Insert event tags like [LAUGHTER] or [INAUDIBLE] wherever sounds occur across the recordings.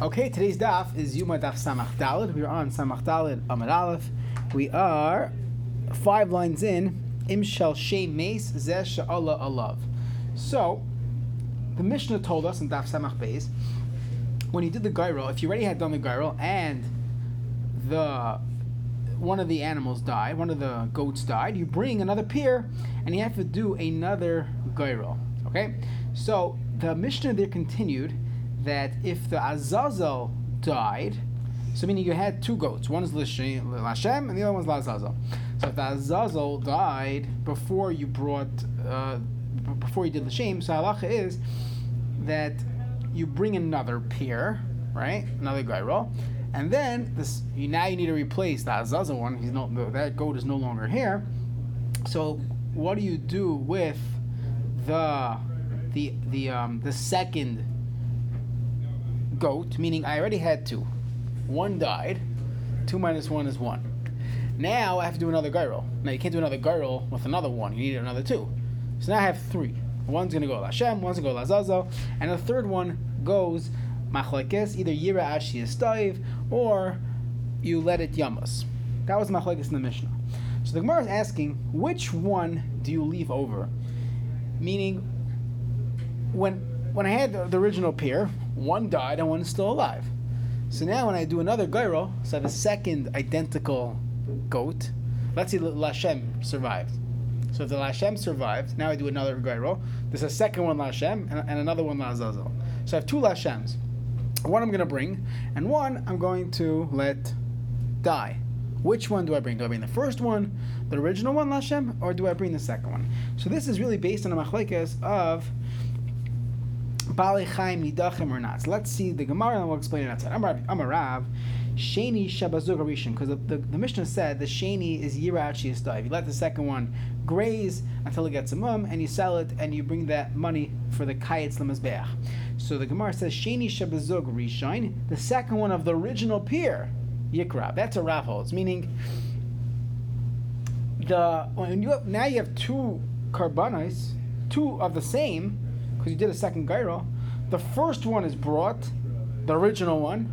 Okay, today's daf is Yoma Daf Samach Dalid. We are on Samach Dalid Amad Aleph. We are five lines in. Im shel shem mace zeh alav. So, the Mishnah told us in Daf Samach Beis, when you did the gyro, if you already had done the gyro and the one of the animals died, one of the goats died, you bring another peer and you have to do another gyro. Okay? So the Mishnah there continued that if the Azazel died, so meaning you had two goats, one is Lashem and the other one is Lazazel. So if the Azazel died before you brought, uh, before you did shame, so halacha is that you bring another pair, right? Another gyro, and then this you, now you need to replace the Azazel one. He's no that goat is no longer here. So what do you do with the the the um the second goat? Meaning I already had two. One died. Two minus one is one. Now I have to do another gyro. Now you can't do another gyro with another one. You need another two. So now I have three. One's gonna go Lashem, one's gonna go Lazazel, and the third one goes machlekes, either yira ashi staiv or you let it yamas. That was machlekes in the Mishnah. So the Gemara is asking, which one do you leave over? Meaning, when when I had the, original pair, one died and one is still alive. So now when I do another gyro, so I have a second identical goat. Let's see, Lashem survived. So if the Lashem survived, now I do another gyro. There's a second one Lashem and, and another one Lazazel. So I have two Lashems. One I'm going to bring, and one I'm going to let die. Which one do I bring? Do I bring the first one, the original one, Lashem, or do I bring the second one? So this is really based on a machlekes of Bali Chaim Nidachim or not. So let's see the Gemara and we'll explain it outside. I'm a Rav. Sheni Shabazug Rishon, because the, the, the, Mishnah said the Sheni is Yirachi If You let the second one graze until it gets a mum, and you sell it, and you bring that money for the Kayetz Lemazbeach. So the Gemara says Sheni Shabazug Rishon, the second one of the original peer, Yikra. That's a Rav holds, meaning the when you have, now you have two karbanos, two of the same, because you did a second gyro. The first one is brought, the original one,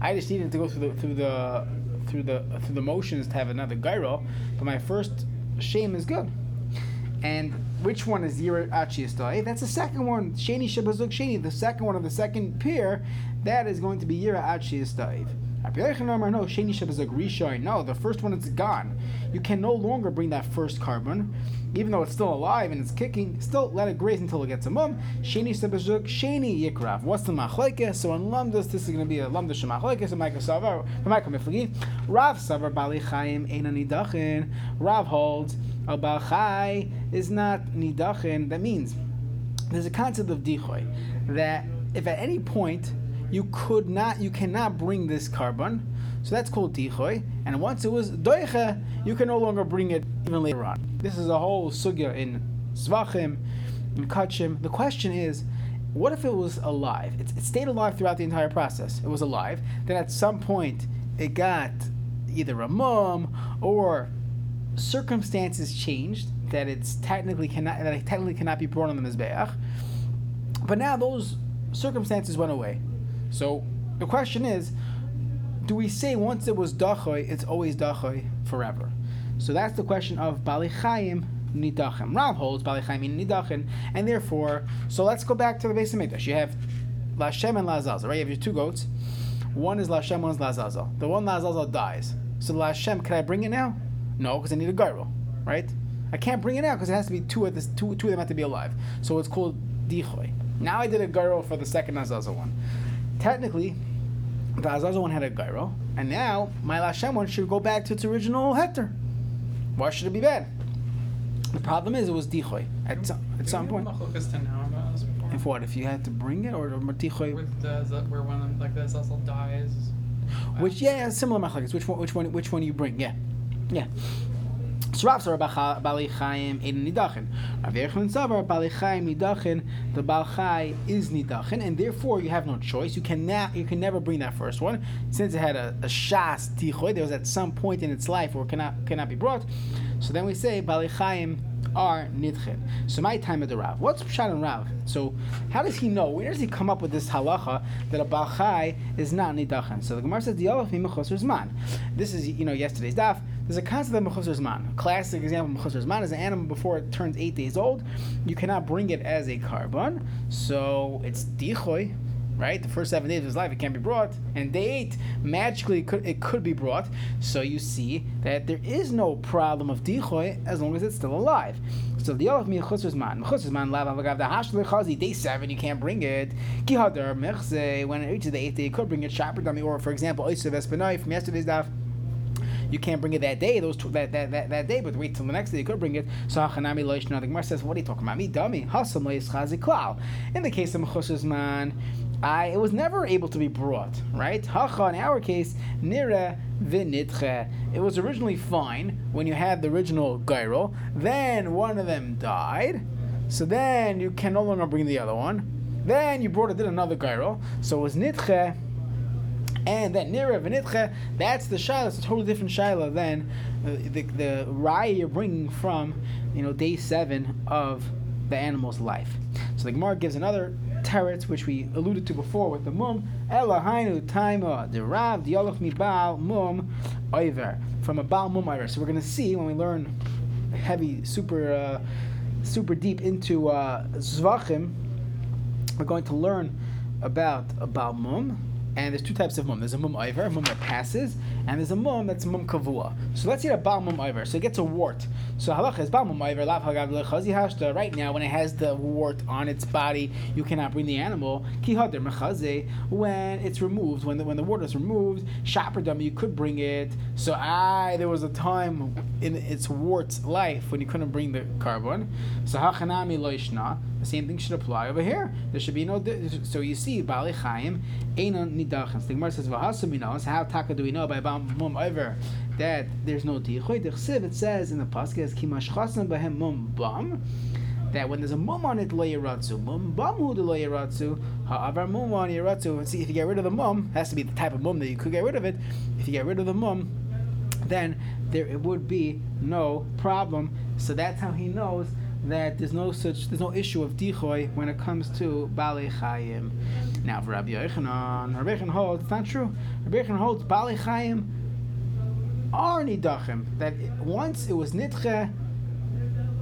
I just needed to go through the through the through the through the motions to have another gyro, but my first shame is good. And which one is Yira Achiastai? That's the second one, Shani Shabazuk Shani, the second one of the second pair, that is going to be Yira Achiastai. No, Sheni Shabazuk Rishai no. the first one is gone. You can no longer bring that first korban, even though it's still alive and it's kicking. Still let it graze until it gets a mum. Sheni sebezuk, sheni yikrav. What's the machlekes? So in lamdas, this is going to be a lamdas shemachlekes. And Michael Savar, Michael Miflagi, Rav Savar Bali Chaim Eina Nidachin. Rav holds Al Chai is not Nidachin. That means there's a concept of dichoy that if at any point you could not, you cannot bring this korban. So that's called tichoy. And once it was doicha, you can no longer bring it even later on. This is a whole sugya in zvachim, in kachim. The question is, what if it was alive? It, it stayed alive throughout the entire process. It was alive. Then at some point, it got either a mum or circumstances changed that it's technically cannot that it technically cannot be brought on the mizbeach. But now those circumstances went away. So the question is, do we say once it was dachoy, it's always dachoy forever? So that's the question of balichayim nidachim. Rav holds balichayim nidachim, and therefore, so let's go back to the base of Mikdash. You have Lashem and Lazazel, right? You have your two goats. One is Lashem, one is Lazazel. The one Lazazel dies. So Lashem, can I bring it now? No, because I need a gyro, right? I can't bring it out because it has to be two of this, two, two of them have to be alive. So it's called dichoy. Now I did a gyro for the second Azazel one technically, the Azazel one had a gyro, and now my Lashem one should go back to its original hector. Why should it be bad? The problem is it was dichoy at some, at some point. If what? If you had to bring it or dichoy? With the, where one of them, like the Azazel dies. Which yeah, similar machlekes. Which one? Which one? Which one you bring? Yeah, yeah. Rav Savar Bali Chaim Eden Nidachin. Rav Yechon Savar Bali Chaim Nidachin. The Bal Chai is Nidachin, and therefore you have no choice. You can now you can never bring that first one since it had a, a Shas Tichoy. There was at some point in its life where it cannot cannot be brought. So then we say Bali Chaim are nidchin. So my time of the Rav. What's Pshat and Rav? So how does he know? Where does he come up with this halacha that a balchai is not nidachin? So the Gemara says dialach mimachosar zman. This is you know yesterday's daf. There's a concept of mechusar zman. A classic example of mechusar zman is an animal before it turns eight days old. You cannot bring it as a korban, so it's dichoy right? The first seven days of his life, it can't be brought, and day eight, magically, it could, it could be brought. So you see that there is no problem of dichoy as long as it's still alive. So the Mechusar Zman, Man Lav day seven, you can't bring it. Kihadar Mechze, when it reaches the eighth day, you could bring it. Shapar Dami, or for example, Oisav Espanoi from yesterday's daf you can't bring it that day, those that, that, that, that day, but wait till the next day you could bring it. So Hachanami Loishna, the Gemara says, what are you talking about? Me dummy. In the case of Mechusar zman, I it was never able to be brought, right? Hacha in our case, nira vinitche. It was originally fine when you had the original gyro. Then one of them died, so then you can no longer bring the other one. Then you brought it in another gyro, so it was nitche. And then nira vinitche, that's the shaila. It's a totally different shaila than uh, the the rye you're bringing from, you know, day seven of the animal's life. So the Gemara gives another teretz, which we alluded to before with the mum, Elahainu taima the rav dialoch mi baal mum oiver from a baal mum oiver. So we're going to see when we learn heavy, super, uh, super deep into uh, zvachim, we're going to learn about a baal mum and there's two types of mum. There's a mum iver, a mum that passes, and there's a mum that's mum kavua. So let's see a bal mum iver. So it gets a wart. So halacha is bal mum iver, lav lechazi hashta. Right now, when it has the wart on its body, you cannot bring the animal. Ki hader mechaze. When it's removed, when the when the wart is removed, shaper dummy, you could bring it. So I there was a time in its wart's life when you couldn't bring the korban. So hachanami loishna. The same thing should apply over here. There should be no. So you see, Bali Chaim, Einon Nidachans. The Gemara says, Vahasaminos. How taka do we know by Mum over that there's no Tichoy? It says in the Pasuk, Kimash Chasan Bahem Mum Bam that when there's a mum on it lo yiratzu, mum bam hu lo yiratzu, ha'avar mum on yiratzu. See, if you get rid of the mum, has to be the type of mum that you could get rid of it. If you get rid of the mum, then there it would be no problem. So that's how he knows that there's no such there's no issue of dichoy when it comes to bali chayim. Now for Rabbi Yochanan, Rabbi Yochanan holds it's not true. Rabbi Yochanan holds bali chayim are nidachim that once it was nitche.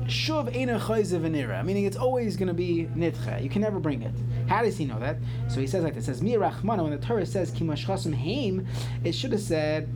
Shuv ena chayze meaning it's always going to be nitche. You can never bring it. How does he know that? So he says like this: says Mi Rachmana. When the Torah says kimashchasim heim, it should have said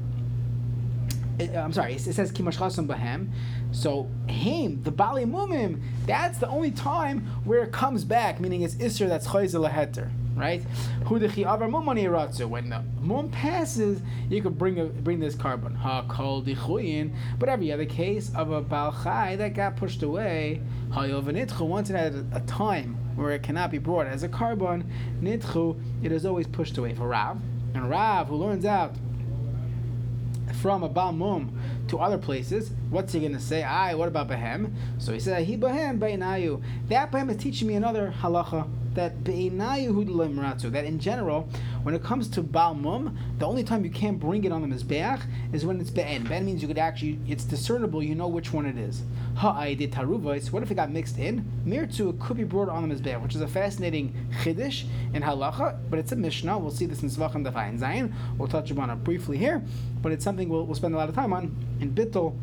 it, uh, I'm sorry, it says kimashchasam bahem. So him, the bali mumim, that's the only time where it comes back, meaning it's isser that's chayzel laheter, right? Hudechi avar mumani ratzu. When the mum passes, you could bring a, bring this korban. Ha kol dichuyin. But every other case of a balchai that got pushed away, ha nitchu. Once it had a, a time where it cannot be brought as a korban, nitchu, it is always pushed away. For Rav, and Rav who learns out from a Balmum to other places, what's he going to say? I, what about Behem? So he said, He Behem, Beinayu. That Behem is teaching me another halacha that that in general, when it comes to balmum, the only time you can't bring it on the mizbeach is when it's be'en. Be'en means you could actually, it's discernible, you know which one it is. What if it got mixed in? Mirtu, it could be brought on the mizbeach, which is a fascinating chiddush in halacha, but it's a mishnah. We'll see this in Zvachim Dafayin Zayin. We'll touch upon it briefly here, but it's something we'll, we'll spend a lot of time on in Bittel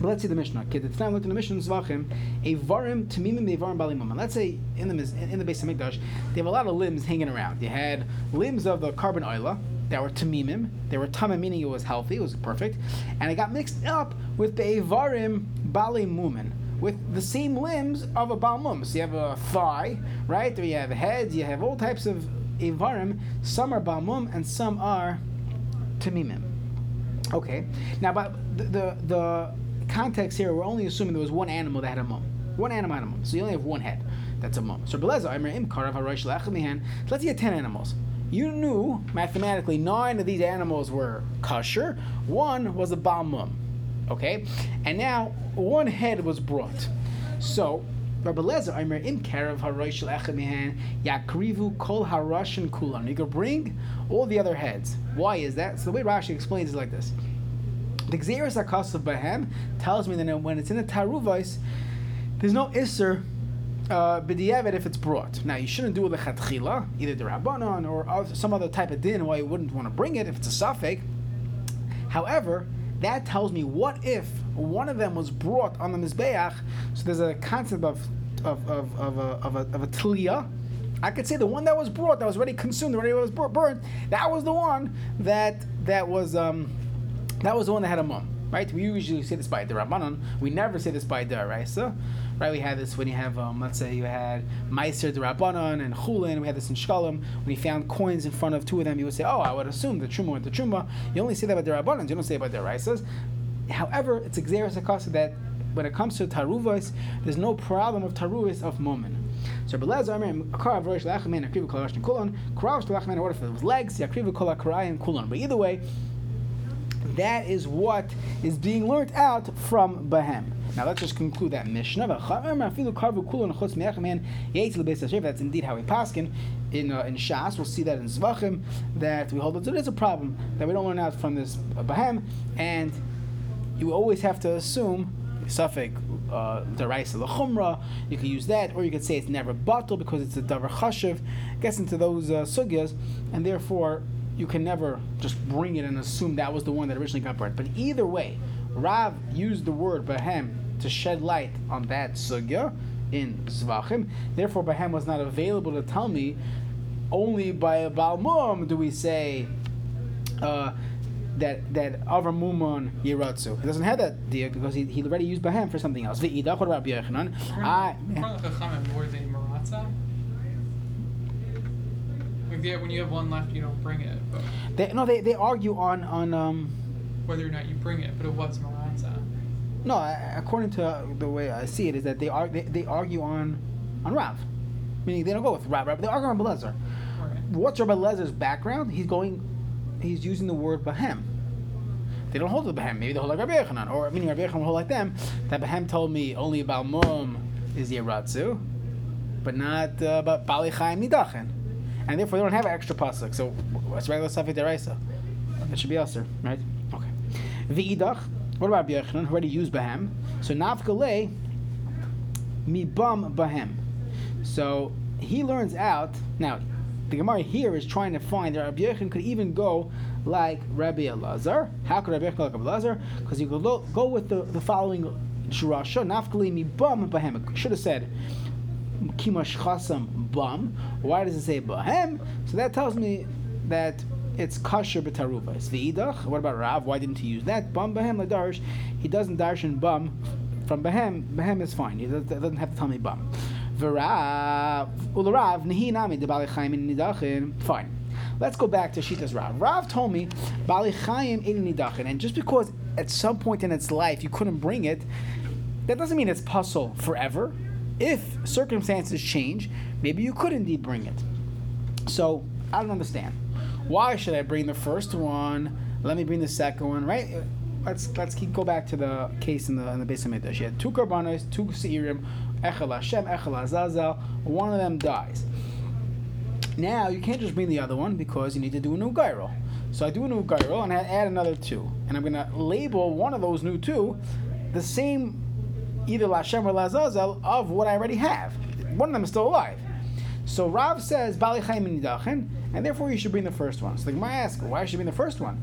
but let's see the Mishnah. Okay, the time looked in the Mishnah Zvachim, a varim tamimim varim balimum. let's say in the in the base of Mikdash, they have a lot of limbs hanging around. You had limbs of the korban oila that were tamimim. They were tamim, meaning it was healthy, it was perfect, and it got mixed up with the varim balimumin with the same limbs of a balmum. So you have a thigh, right? There you have heads. You have all types of avarim. Some are balmum and some are tamimim. Okay. Now, but the the, the context here, we're only assuming there was one animal that had a mum. One animal had a mum. So you only have one head. That's a mum. So Belezer, I'm im karav harosh Let's get ten animals. You knew mathematically nine of these animals were kosher. One was a baal mum. Okay, and now one head was brought. So Rabbi Lezer, I'm im karav harosh lechemihan yakrivu kol harashin kulan. You could bring all the other heads. Why is that? So the way Rashi explains is like this. The Xeris Akasav Bahem tells me that when it's in a Taruvais, there's no isser uh, if it's brought. Now you shouldn't do it lechatchila, either the rabbanon or some other type of din why you wouldn't want to bring it if it's a suffix. However, that tells me what if one of them was brought on the mizbeach. So there's a concept of of of of a of a, of a. I could say the one that was brought, that was already consumed, already was burnt. That was the one that that was um, that was the one that had a mum. Right? We usually say this by the rabbanon. We never say this by the raisa. Right? We had this when you have um, let's say you had meiser the rabbanon and chulin. We had this in shkalim. When you found coins in front of two of them, you would say, "Oh, I would assume the truma went to truma." You only say that by the rabbanon. You don't say it by the raisas. However, it's exeris akasa that when it comes to taruvos, there's no problem of taruvos of moment. So Belezer, I mean, Karav Rosh Lachamin, Akriva Kol Ashton Kulon, Karav what if it was legs, Yakriva Kol and Kulon. But either way, that is what is being learnt out from Bahem. Now let's just conclude that Mishnah. That's indeed how we paskin in uh, in Shas. We'll see that in Zvachim that we hold that there is a problem that we don't learn out from this Bahem, and you always have to assume suffix uh, deraisa lechumra. You could use that, or you could say it's never batal because it's a davar chashiv. Gets into those uh, sugyas, and therefore you can never just bring it and assume that was the one that originally got burnt. But either way, Rav used the word bahem to shed light on that sugya in Zvachim. Therefore, bahem was not available to tell me. Only by a balmum do we say. Uh, that that Avramumon Yiratzu. He doesn't have that diak because he, he already used Bahem for something else. V'idach, what about Yochanan? I According to Chachamim, maratza? Like yeah, when you have one left, you don't bring it. But they, no, they, they argue on on um whether or not you bring it, but it was maratza. no according to the way I see it is that they are they, they argue on on Rav, meaning they don't go with Rav. Rav they argue on Belezer. Right. What's Rabbi Lezer's background? He's going, he's using the word Bahem. They don't hold the Bahem. Maybe they hold like Rabbi Yechanan, or meaning Rabbi Yechanan hold like them. That Bahem told me only about Mum is Yeratzu, but not uh, about Bali Chaim Nidachen. And therefore they don't have extra pasuk. So what's regular Safik Deraisa? That should be Aser, right? Okay. V'idach, what about Rabbi Yechanan, who already used Bahem? So Nafkalei, Mibam Bahem. So he learns out, now the Gemara here is trying to find that Rabbi Yechon could even go like Rabbi Elazar. How could Rabbi Yechon go like Rabbi Elazar? Because you could lo- go with the, the following drasha. Nafkali mi bum bahem. Should have said kimash chasam bum. Why does it say bahem? So that tells me that it's kosher b'taruva. It's v'idach. What about Rav? Why didn't he use that? Bum bahem ladarish. He doesn't darshan bum from bahem. Bahem is fine. He does- doesn't have to tell me bum. V'Rav, ularav nehi nami de bali chaim in nidachin. Fine. Let's go back to Shita's Rav. Rav told me bali chaim in nidachin, and just because at some point in its life you couldn't bring it, that doesn't mean it's puzzle forever. If circumstances change, maybe you could indeed bring it. So I don't understand. Why should I bring the first one? Let me bring the second one, right? Let's let's keep go back to the case in the in the base of Midrash. You had two karbanos, two seirim, echel Hashem, echel Azazel. One of them dies. Now you can't just bring the other one because you need to do a new gyro. So I do a new gyro and I add another two, and I'm gonna label one of those new two the same, either Lashem or Lazazel of what I already have. One of them is still alive. So Rav says Bali and therefore you should bring the first one. So the Gemara asks, why should you bring the first one?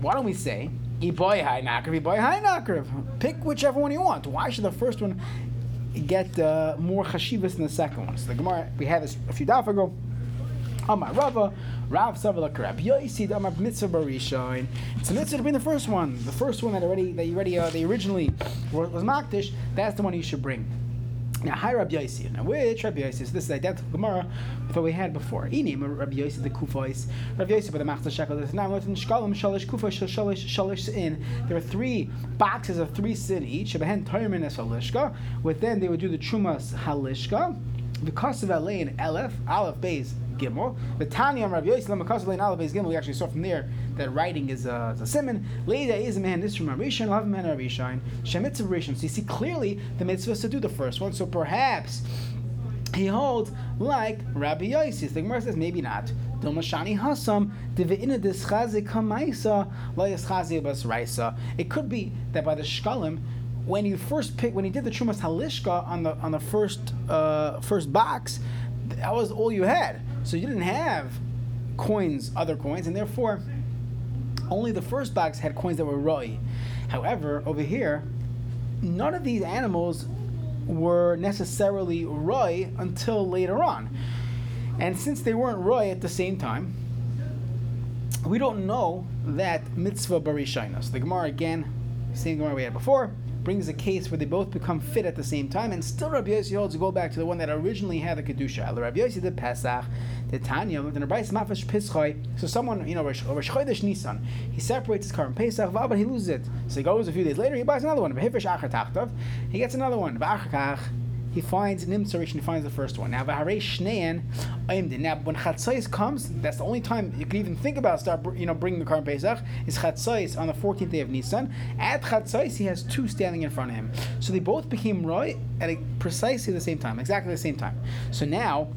Why don't we say Iboy Hai Nakriv, Iboy Hai Nakriv? Pick whichever one you want. Why should the first one get uh, more chashivas than the second one? So the Gemara, we had this a few daf ago. Amar Rava, Rav Savala Karab Yoisid Amar Mitzvah Barishain. It's a mitzvah to bring the first one, the first one that already that you already uh, they originally was, Makdish. That's the one you should bring. Now, hi Rabbi Yossi. Now, which Rabbi Yossi? So this is identical Gemara with what we had before. Inim Rabbi Yossi the Kufos. Rabbi Yossi by the Machzor Shekel. There's now in Shkalim Shalish Kufos Shalish Shalish in. There are three boxes of three sin each. Shebehen Toymin es Halishka. Within they would do the Chumas Halishka. The Kasav Alein Elef Aleph Beis Gimel. The Tanya Yossi Lama Kasav Alein Aleph Beis Gimel. We actually saw from there that writing is a, is a simon. Leida is a man. This from Rishon. Love man Rishon. Shemitzvah Rishon. So you see clearly the mitzvah is to do the first one. So perhaps he holds like Rabbi Yossi. The Gemara says maybe not. Dilmashani Hasam Divina Dischaze Kamaisa Layaschaze Bas Raisa. It could be that by the Shkalim when you first pick when he did the Trumas Halishka on the on the first uh, first box, that was all you had. So you didn't have coins, other coins, and therefore only the first box had coins that were roi. However, over here, none of these animals were necessarily roi until later on. And since they weren't roi at the same time, we don't know that mitzvah barishainas. The Gemara again, same Gemara we had before, brings a case where they both become fit at the same time, and still Rabbi Yossi holds to go back to the one that originally had the kedusha. Rabbi Yossi did Pesach, the Tanya, the Rabbi Mafish Pischoi. So someone, you know, Rosh Chodesh Nissan, he separates his korban Pesach, but he loses it. So he goes a few days later, he buys another one. He gets another one he finds Nimtza Rishon, he finds the first one. Now, now when Chatzais comes, that's the only time you can even think about start, you know, bringing the korban Pesach, is Chatzais on the 14th day of Nisan. At Chatzais, he has two standing in front of him. So they both became Roy at precisely the same time, exactly the same time. So now,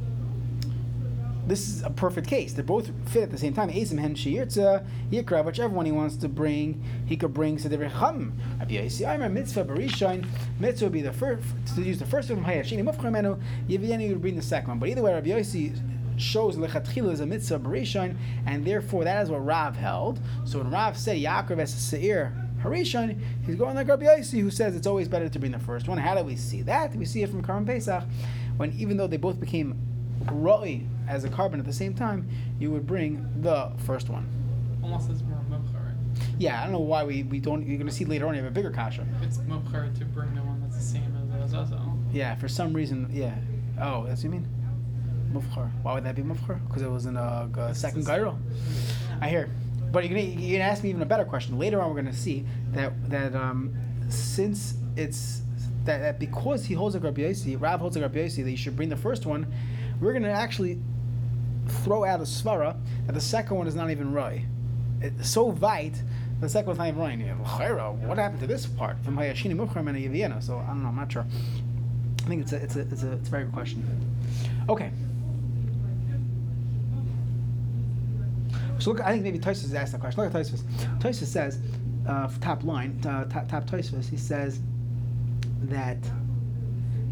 this is a perfect case. They both fit at the same time. Ezim hen shiyirtza yikra, whichever one he wants to bring, he could bring sederich chum. Rabbi Aimer mitzvah barishain. Mitzvah would be the first to use the first them. Hayashini mufchamenu. Yivyeni would bring the second one. But either way, Rabbi Yossi shows lechatchila is a mitzvah barishain, and therefore that is what Rav held. So when Rav said Yaakov a seir Harishon, he's going like Rabbi Yossi, who says it's always better to bring the first one. How do we see that? We see it from Korban Pesach, when even though they both became roi as a korban at the same time, you would bring the first one. Almost as more mubchar. Yeah, I don't know why we, we don't. You're going to see later on you have a bigger kasha. It's mubchar to bring the one that's the same as Azazel. Yeah, for some reason, yeah. Oh, that's what you mean? Mufchar. Why would that be mufchar? Because it was in a, a second gyro. I hear. But you're gonna, you're gonna ask me even a better question. Later on, we're gonna see that that um, since it's that, that because he holds a Rabbi Yossi, Rav holds a Rabbi Yossi, that you should bring the first one we're going to actually throw out a svara that the second one is not even roy. It's so vite, the second one's not even roy. What happened to this part? So I don't know. I'm not sure. I think it's a it's a it's a, it's a very good question. Okay. So look, I think maybe Tosis asked that question. Look at Tosis. Tosis says, uh, top line, uh, top, top Tosis, he says that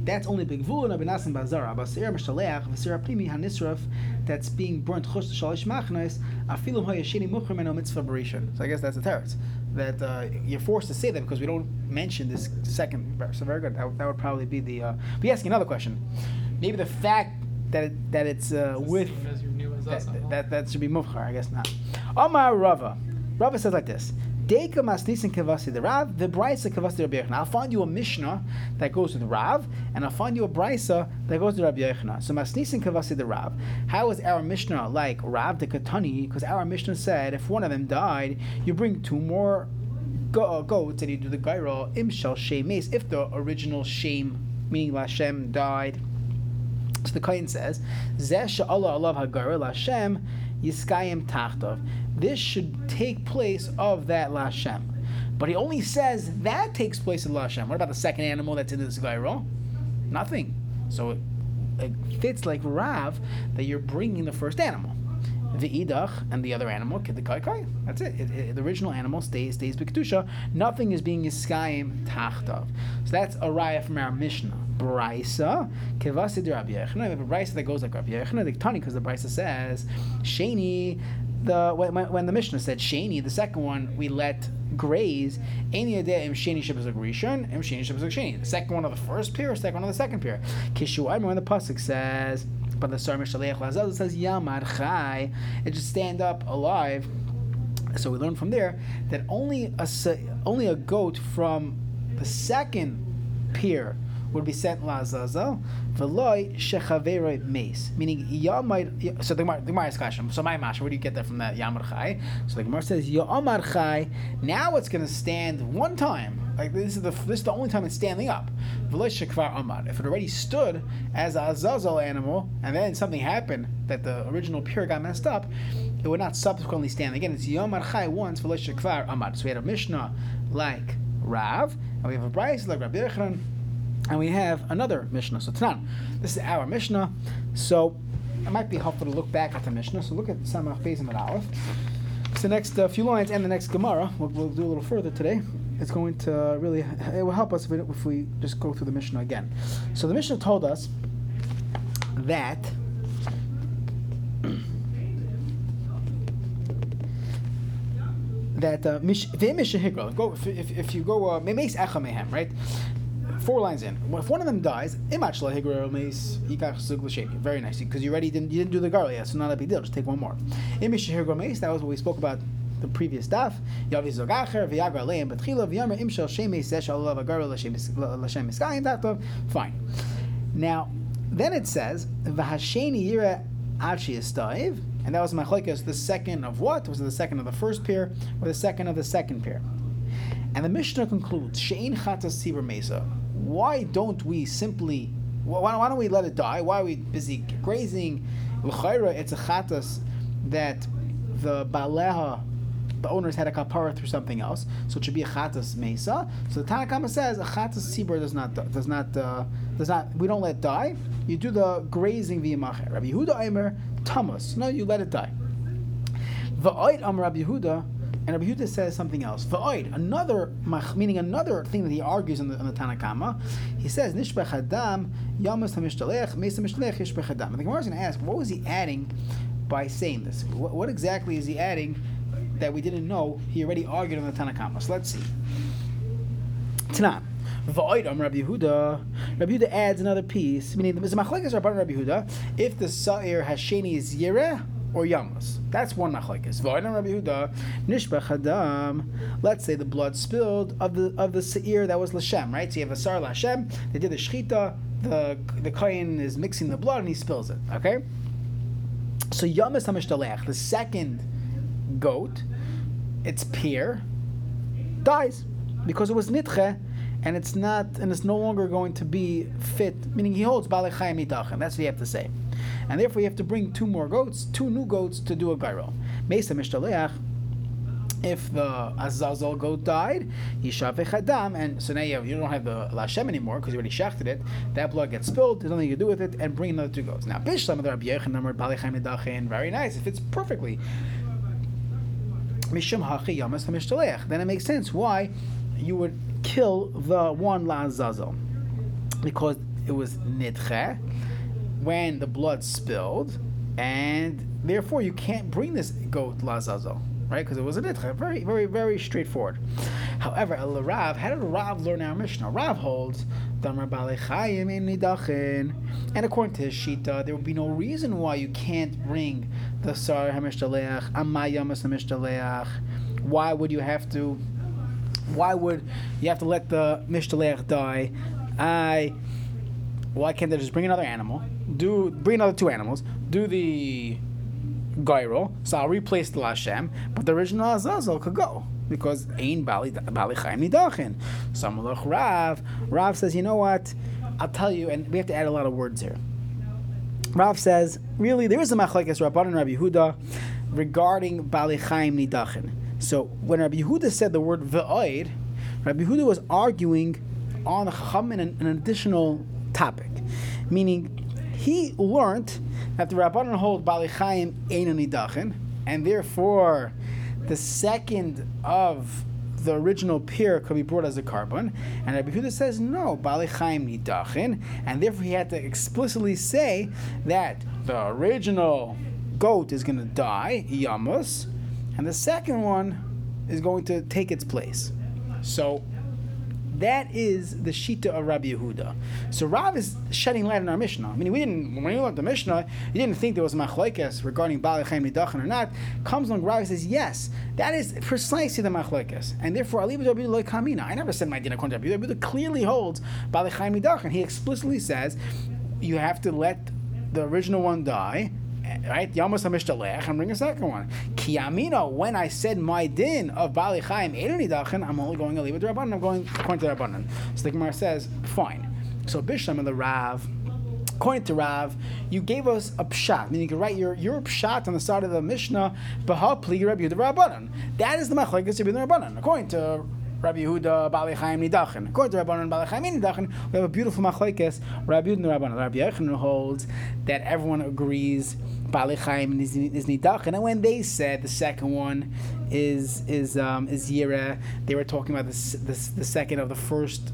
that's only big vul and benasim bazara. Basir mishaleach v'sir primi hanisraf that's being burnt chush shalish machnos afilum hayashini muchrim mitzvah berishan. So I guess that's the teretz that uh, you're forced to say that because we don't mention this second verse. So very good. That, that would probably be the. Uh, be asking another question. Maybe the fact that it, that it's, uh, with as your new that, that that should be mufchar. I guess not. Amar Rava. Rava says like this. Deka masnisin kavasi the Rav, the brisa kavasi Rabbi Yochanan. I'll find you a Mishnah that goes with Rav, and I'll find you a brisa that goes to Rabbi Yochanan. So masnisin kavasi the Rav. How is our Mishnah like Rav the Katani? Because our Mishnah said if one of them died, you bring two more go- uh, goats and you do the gaira imshal shemes if the original shame meaning Lashem died. So the Kain says, Zeh she'Allah alav hagara Lashem yiskayim tachtov. This should take place of that Lashem. But he only says that takes place in Lashem. What about the second animal that's in this gaira? Nothing. So it, it fits like Rav that you're bringing the first animal. The idach and the other animal, kid the kai kai. That's it. It- it- The original animal stays stays b'kedusha. Nothing is being yiskayim tachtav. So that's a raya from our Mishnah. Brisa kevasi de Rabbi Yechina. We have a brisa that goes like Rabbi Yechina. The tani because the brisa says sheni. The when, when- the Mishnah said sheni, the second one we let graze. Any idea im sheni shebazuk rishon im sheni shebazuk sheni. The second one of the first pair, second one of the second pair. Kishu when the pasuk says. But the Sar Mishaleach Lazal says Yamar Chai. It just stand up alive. So we learn from there that only a only a goat from the second pair would be sent Lazazal. Veloy Shechaveroi Mace. Meaning Yamar. So the Gemara, is question. So my mash, where do you get that from that Yamar Chai? So the Gemara says Yamar Chai. Now it's going to stand one time. Like this is the this is the only time it's standing up. V'lo shekvar amar. If it already stood as a azazel animal, and then something happened that the original pure got messed up, it would not subsequently stand again. It's yomar chai once v'lo shekvar amar. So we had a mishnah like Rav, and we have a brayz like Rabbi Yochanan, and we have another mishnah. So Tanan, this is our mishnah. So it might be helpful to look back at the mishnah. So look at Samach Bezim and Aleph. The next uh, few lines and the next Gemara. We'll, we'll do a little further today. it's going to really it will help us if we, if we just go through the Mishnah again. So the Mishnah told us that that uh, go if, if, if you go uh, right four lines in if one of them dies very nice because you already didn't you didn't do the garlic yet so not a big deal just take one more that was what we spoke about the previous daf fine now then it says yira and that was machlekes the second of what? Was it the second of the first pair or the second of the second pair? And the Mishnah concludes, Shein chatas sibur mesa. Why don't we simply, why, why don't we let it die? Why are we busy grazing? L'chayra, it's a chatas that the baleha, the owners had a kapara through something else, so it should be a chatas mesa. So the Tanakama says a chatas sibur does not does not uh, does not we don't let die. You do the grazing via macher. Rabbi Yehuda Aimer tamas. No, you let it die. Va'oid am Rabbi Yehuda, and Rabbi Yehuda says something else. Va'oid, another, meaning another thing that he argues in the, in the. He says, Nishbech Adam, Yamas HaMishtalech, Mesa Mishlech, Yishbech Adam. The Gemara is going to ask, what was he adding by saying this? What, what exactly is he adding that we didn't know he already argued in the Tanakama? So let's see. Tanan. Va'oidam Rabbi Yehuda. Rabbi Yehuda adds another piece, meaning the machlekes Rabban Rabbi Yehuda. If the sa'ir hasheni is yireh or yamas, that's one machlekes. Va'oidam Rabbi Yehuda nishbach. Let's say the blood spilled of the of the seir that was lashem, right? So you have a sar lashem. They did the shchita. The the kohen is mixing the blood and he spills it. Okay. So yamas hamishtalech, the second goat, its peer, dies because it was nitche and it's not, and it's no longer going to be fit. Meaning he holds balei chayim idachem. That's what you have to say, and therefore you have to bring two more goats, two new goats to do a gyro. Mesa mishtaleach. If the Azazel goat died, Yishav Chadam, and so now you, have, you don't have the Lashem anymore because you already shachted it. That blood gets spilled. There's nothing you can do with it, and bring another two goats. Now Bishlam the Rabbi Yechon. Very nice. It fits perfectly. Mishum Hachi Yamas Then it makes sense why you would kill the one Lazazel because it was nidche when the blood spilled, and therefore you can't bring this goat Lazazel, right? Because it was a nidche. Very, very, very straightforward. However, El Rav, how did Rav learn our Mishnah? Rav holds and according to his Shita, there would be no reason why you can't bring the Sar Hamishtalech, Amayamas Hamishtalech. Why would you have to why would you have to let the Mishtalech die? I why can't they just bring another animal? Do bring another two animals? Do the gyro, so I'll replace the Lashem, but the original Azazel could go because Ein Bali Bali Chaim Nidachin. Samalach Rav. Rav says, you know what? I'll tell you, and we have to add a lot of words here. Rav says, really, there is a machlekes Rabban and Rabbi Huda regarding Bali Chaim Nidachin. So when Rabbi Yehuda said the word ve'oid, Rabbi Yehuda was arguing on Chacham an, an additional topic, meaning he learned that the Rabbanon hold Bali Chaim and therefore the second of the original peer could be brought as a korban, and Rabbi Yehuda says no, Bali Chaim Nidachin, and therefore he had to explicitly say that the original goat is going to die, Yamus, and the second one is going to take its place. So that is the Shita of Rabbi Yehuda. So Rav is shedding light on our Mishnah. I mean, we didn't when we learned the Mishnah, you didn't think there was machlekes regarding Bali Chaim Nidachan or not. Comes along Rav says, yes, that is precisely the machlekes, and therefore Ali Rabbi Yehuda Kamina. I never said my din according to Rabbi Yehuda. clearly holds Bali Chaim Nidachan. He explicitly says you have to let the original one die right? Yamos HaMishtalech, I'm bringing a second one. Kiyamino, when I said my din of Bali Chaim I'm only going to leave it to Rabbanan, I'm going according to Rabbanan. So the Gemara says, fine. So Bishlam and the Rav, according to Rav, you gave us a pshat, meaning you can write your, your pshat on the side of the Mishnah, Bahapli Rabbi Yehuda Rabbanan. That is the Machlekes Rabbi Rabbanan. According to Rabbi Yehuda Bali Chaim Nidachin. According to Rabbanan Bali Chaim Nidachin, we have a beautiful machlekes. Rabbi Yehuda Rabbanan. Rabbi Yechon holds that everyone agrees Bali Chaim is, Nidachin. And when they said the second one is is um, is Yira, they were talking about this the second of the first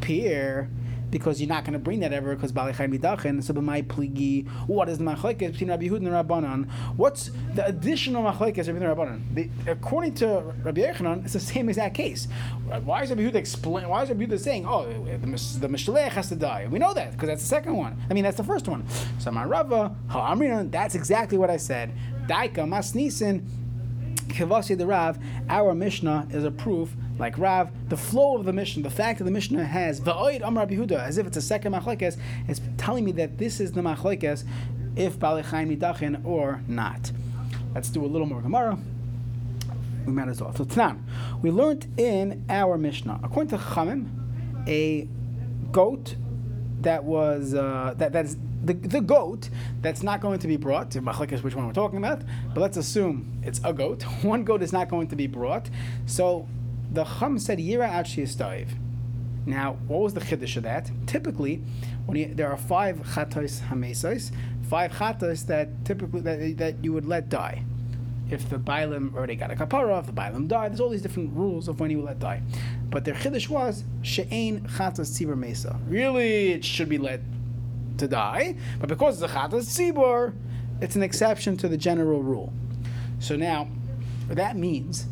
pair because you're not going to bring that ever because Bali Chaim Nidachin. So my pligi, what is the machlekes between Rabbi Yehuda and Rabbanan? What's the additional machlekes between Rabbanan? According to Rabbi Yechanan, it's the same exact case. Why is Rabbi Yehuda explain? Why is Rabbi Yehuda saying, oh, the, the Mishlech has to die? We know that because that's the second one. I mean, that's the first one. So my Rava, that's exactly what I said. Daika Masnisin. Kivasi the Rav, our Mishnah is a proof, like Rav, the flow of the Mishnah, the fact that the Mishnah has Va'oid Amar Yehuda, as if it's a second machlekes, is telling me that this is the machlekes, if Bali Chaim Nidachin or not. Let's do a little more Gemara. We might as well. So Tanan, we learned in our Mishnah, according to Chamim, a goat that was uh, that that is the, the goat that's not going to be brought machlekes which one we're talking about, but let's assume it's a goat. [LAUGHS] One goat is not going to be brought. So the Chum said Yira is Now, what was the chiddush of that? Typically, when you, there are five chatos hamesais, five chatos that typically that, that you would let die. If the bailim already got a kapara, if the bailim died, there's all these different rules of when you let die. But their chiddush was she'ain chatos tzibur mesa. Really, it should be let to die, but because it's a chatas tzibur, it's an exception to the general rule. So now, what that means,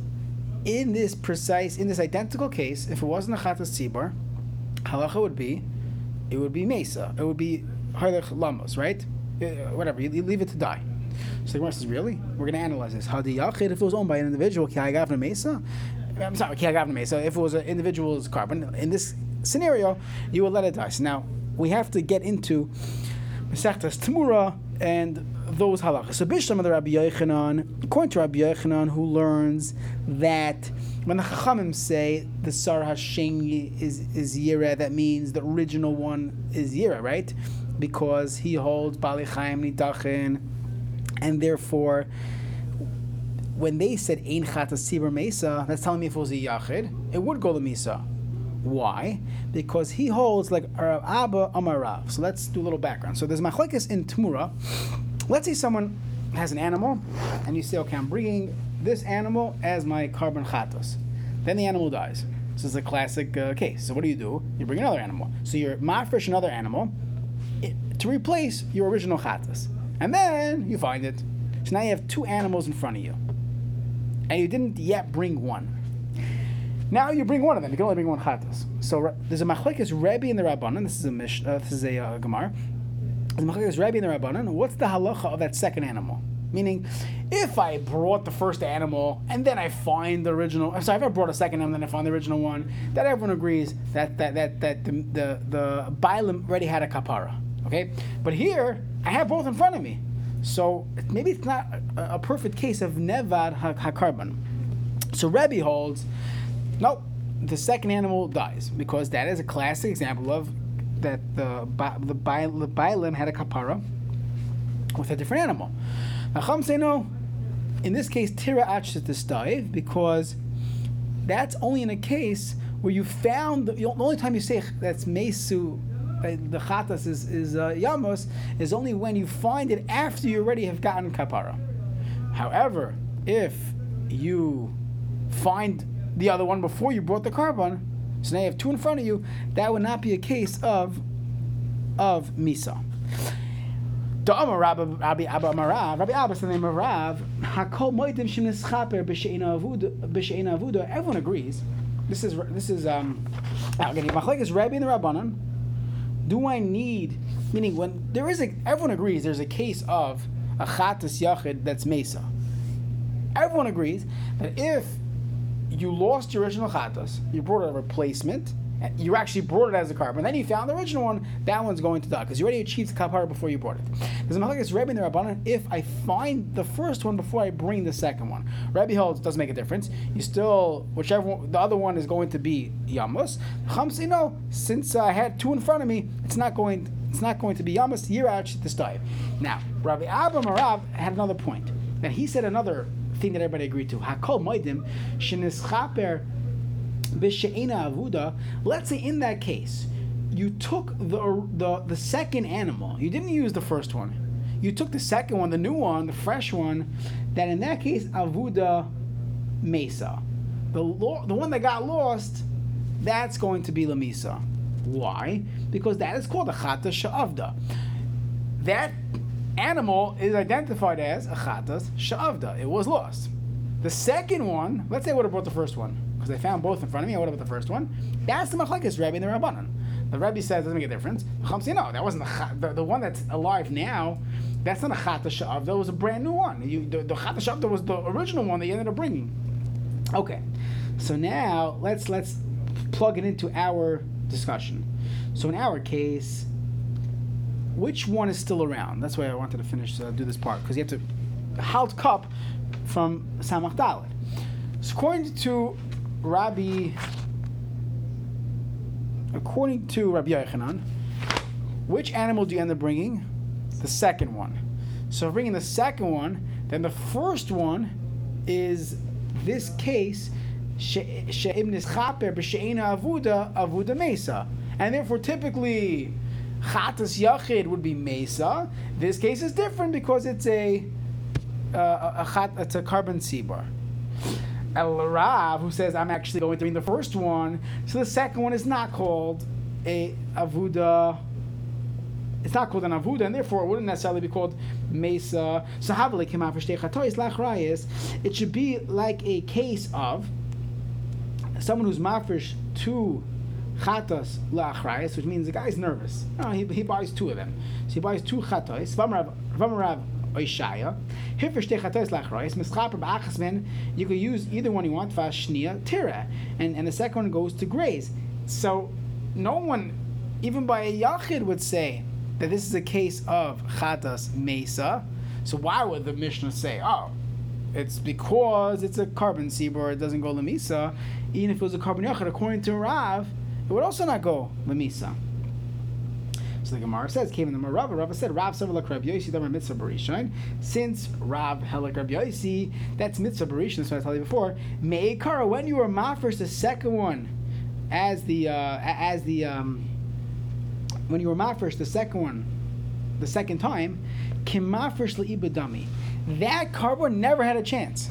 in this precise, in this identical case, if it wasn't a chatas tzibur, halacha would be, it would be mesa. It would be harlech lamos, right? Uh, whatever, you, you leave it to die. So the Gemara says, really? We're going to analyze this. The yachid, if it was owned by an individual, kiagavna mesa? I'm sorry, kiagavna mesa. If it was an individual's korban, in this scenario, you would let it die. So now, we have to get into Mesechtas Tamura and those halachas. So Bishlam the Rabbi Yochanan, according to Rabbi Yochanan, who learns that when the Chachamim say the Sar Hashem is is Yira, that means the original one is Yira, right? Because he holds Bali Chaim Nidachin, and therefore when they said Ein Chatas Sibur Mesa, that's telling me if it was a Yachid, it would go to Misa. Why? Because he holds like Rav Abba Amarav. So let's do a little background. So there's machlekes in Tmura. Let's say someone has an animal, and you say, okay, I'm bringing this animal as my korban chatos. Then the animal dies. This is a classic uh, case. So what do you do? You bring another animal. So you're mafresh another animal to replace your original chatos. And then you find it. So now you have two animals in front of you. And you didn't yet bring one. Now you bring one of them. You can only bring one chatas. So there's a machlekes Rebbe in the Rabbanan. This is a mish, uh, this is a uh, Gemara. There's a machlekes Rebbe in the Rabbanan. What's the halacha of that second animal? Meaning, if I brought the first animal and then I find the original, I'm sorry, if I brought a second animal and then I find the original one, that everyone agrees that that that that the the, the already had a kapara. Okay, but here I have both in front of me, so maybe it's not a, a perfect case of nevad hakarbon. So Rebbe holds Nope. The second animal dies because that is a classic example of that the the, Bailim had a kapara with a different animal. Nacham say no. In this case, tira achshet because that's only in a case where you found the, the only time you say that's mesu the chatas is, is uh, yamos is only when you find it after you already have gotten kapara. However, if you find the other one before you brought the korban. So now you have two in front of you. That would not be a case of of misa. Rabbi Abba Marav, Rabbi Abba the name of Rav. Hakol b'she'ina avuda. Everyone agrees. This is this is um. Again, Machlek is Rabbi and the Rabbanan. Do I need? Meaning, when there is a, everyone agrees there's a case of a chatas yachid that's mesa. Everyone agrees that if you lost your original chatas, you brought a replacement, you actually brought it as a korban, then you found the original one, that one's going to die because you already achieved the kapara before you brought it. A machlekes Rebbe in the Rabbanan if I find the first one before I bring the second one. Rebbe holds doesn't make a difference. You still whichever one, the other one is going to be yamos. Chum say no, since I had two in front of me, it's not going. It's not going to be yamos. You're actually this dive. Now, Rabbi Abba Marav had another point. And he said another thing that everybody agreed to. Hakol moedim shenischaper avuda. Let's say in that case, you took the, the the second animal. You didn't use the first one. you took the second one, the new one, the fresh one, that in that case, Avuda Mesa. The, lo- the one that got lost, that's going to be Lamisa. Why? Because that is called a Chata Sha'avda. That animal is identified as a Chatas Sha'avda. It was lost. The second one, let's say I would have brought the first one, because I found both in front of me, I would have the first one. That's the Machlekes Rebbe and the Rabbanan. The Rebbe says doesn't make a difference. Chum say no, that wasn't the, the the one that's alive now. That's not a Chata Sha'avda. That was a brand new one. You, the, the Chata Sha'avda was the original one that you ended up bringing. Okay, so now let's let's plug it into our discussion. So in our case, which one is still around? That's why I wanted to finish uh, do this part because you have to halt cup from Samach Dalet. So according to Rabbi, according to Rabbi Yochanan, which animal do you end up bringing? The second one. So bringing the second one, then the first one is this case she'im nischaper b'she'ena avuda avuda mesa, and therefore typically chatas yachid would be mesa. This case is different because it's a uh, a, a chat, it's a korban seabar. El Rav, who says I'm actually going to bring the first one, so the second one is not called a avuda. It's not called an avuda, and therefore it wouldn't necessarily be called mesa. So. It should be like a case of someone who's mafresh two chatas lachrayis, which means the guy's nervous. He, he buys two of them. So he buys two chatas. Vamarav Oishaya. Hifer shtei chatos lachrois, mischaper ba'achasmen, you could use either one you want, fashnia, tira. And, and the second one goes to graze. So no one, even by a yachid, would say that this is a case of chatas mesa. So why would the Mishnah say, oh, it's because it's a korban seaboard, it doesn't go to lemisa. Even if it was a korban yachid, according to Rav, it would also not go lemisa. So the Gemara says, came in the Rav, Rav said, Rav Savalak Rabbi Yosi, Damar Mitzvah Barishan. Since Rav Helak Rabbi Yosi, that's Mitzvah Barishan, that's what I told you before. Me'ekara, when you were mafresh the second one, as the, uh, as the, um, when you were mafresh the second one, the second time, kimafresh le'ibadami. That korban never had a chance.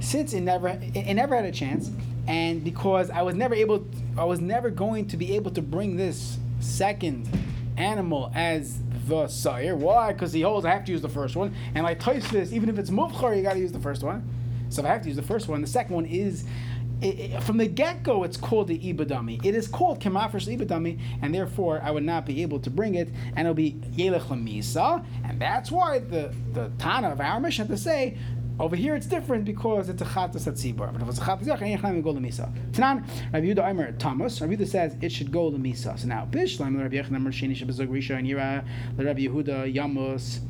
Since it never, it never had a chance, and because I was never able, I was never going to be able to bring this second animal as the sire. Why? Because he holds I have to use the first one. And I like Taisvis, even if it's mufchar, you got to use the first one. So if I have to use the first one, the second one is it, it, from the get go, it's called the ibadami. It is called kemafresh ibadami, and therefore I would not be able to bring it, and it'll be yelech lamisa, and that's why the the Tana of our Mishnah to say. Over here it's different because it's a chatas at. But if it's a chatas yach, ain't we go lemisa. Tanan, Rabbi Yehuda Aimer Thomas. Rabbi Yehuda says it should go lemisa. So now bishlam Rabbi Yechon Aimer Sheni Shabazog Risha and Yira Rabbi Yehuda Yamus.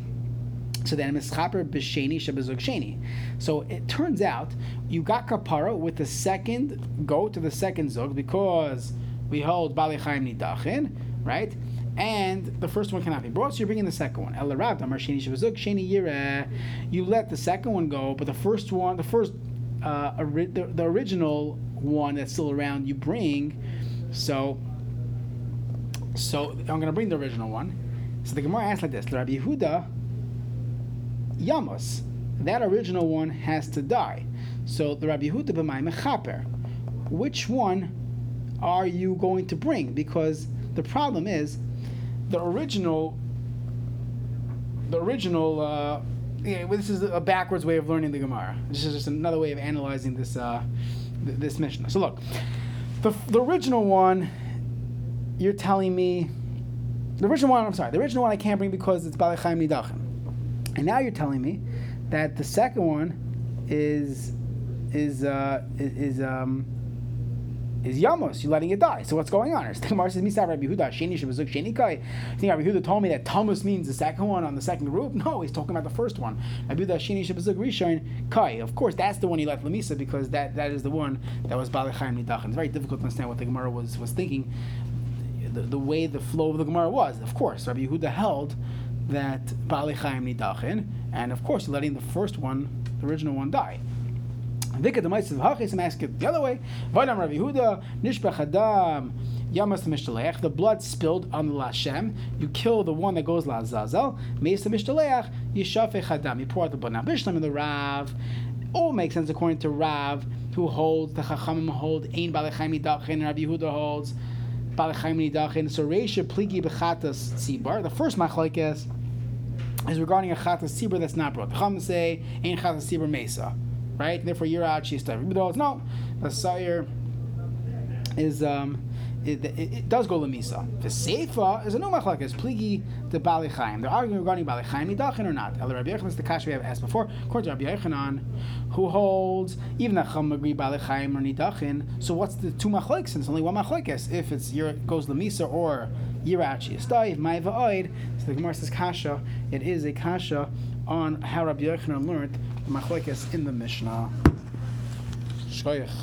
So then mischaper b'sheni shabazog sheni. So it turns out you got kapara with the second go to the second zog because we hold bali chaim nidachin, right? And the first one cannot be brought, so you're bringing the second one. El Rav Damar Sheni Shavazuk Sheni Yira. You let the second one go, but the first one, the first, uh, ori- the, the original one that's still around, you bring. So, so I'm going to bring the original one. So the Gemara asks like this: Rabbi Yehuda Yamos, that original one has to die. So the Rabbi Yehuda b'may mechaper. Which one are you going to bring? Because the problem is the original the original uh, yeah, this is a backwards way of learning the Gemara. This is just another way of analyzing this uh, th- this Mishnah. So look, the, the original one, you're telling me, the original one. I'm sorry, the original one I can't bring because it's Balei Nidachem. And now you're telling me that the second one is is uh, is um, is Yamos. You're letting it die. So what's going on? The Gemara says, "Misav Rabbi Yehuda Sheni Shebazuk Sheni Kai." I think Rabbi Yehuda told me that Thomas means the second one on the second group. No, he's talking about the first one. Rabbi Yehuda Sheni Shebazuk Rishon Kai. Of course, that's the one he left Lamisa because that, that is the one that was Balei Chaim Nidachin. It's very difficult to understand what the Gemara was was thinking. The, the way the flow of the Gemara was. Of course, Rabbi Yehuda held that Balei Chaim Nidachin, and of course, letting the first one, the original one, die. Vika the mice of Hachis, I'm asking the other way. Vaidam Rabbi Yehuda, Nishbach Adam, Yamas Mishtaleach, the blood spilled on the Lashem, you kill the one that goes La Zazel. Mesa Mishtaleach, Yishafe Chadam, you pour out the blood. Now, Bishlam and the Rav, all makes sense according to Rav, who holds, the Chachamim hold, Ein Balechayim Nidachin, Rabbi Yehuda holds, Balechayim Nidachin. So Reisha Pligi Bechatas Sibar, the first Machlaikes is regarding a Chatas Sibur that's not brought. The Chachamim say, Ein Chatas Sibur Mesa, right? And therefore, you're out, she's stuff. But no, the Sire is um it, it, it does go lemisa. The seifa is a no machlekes pligi the bali chaim. They're arguing regarding bali chaim nidachin or not. El Rabbi is the kasha we have asked before. According to Rabbi Yochanan, who holds even that chum agree bali chaim or nidachin. So what's the two machlekes? It's only one machlekes. If it's your goes lemisa or yirachi my va'oid. So the Gemara says kasha. It is a kasha on how Rabbi Yochanan learned the machlekes in the Mishnah. Shoyach.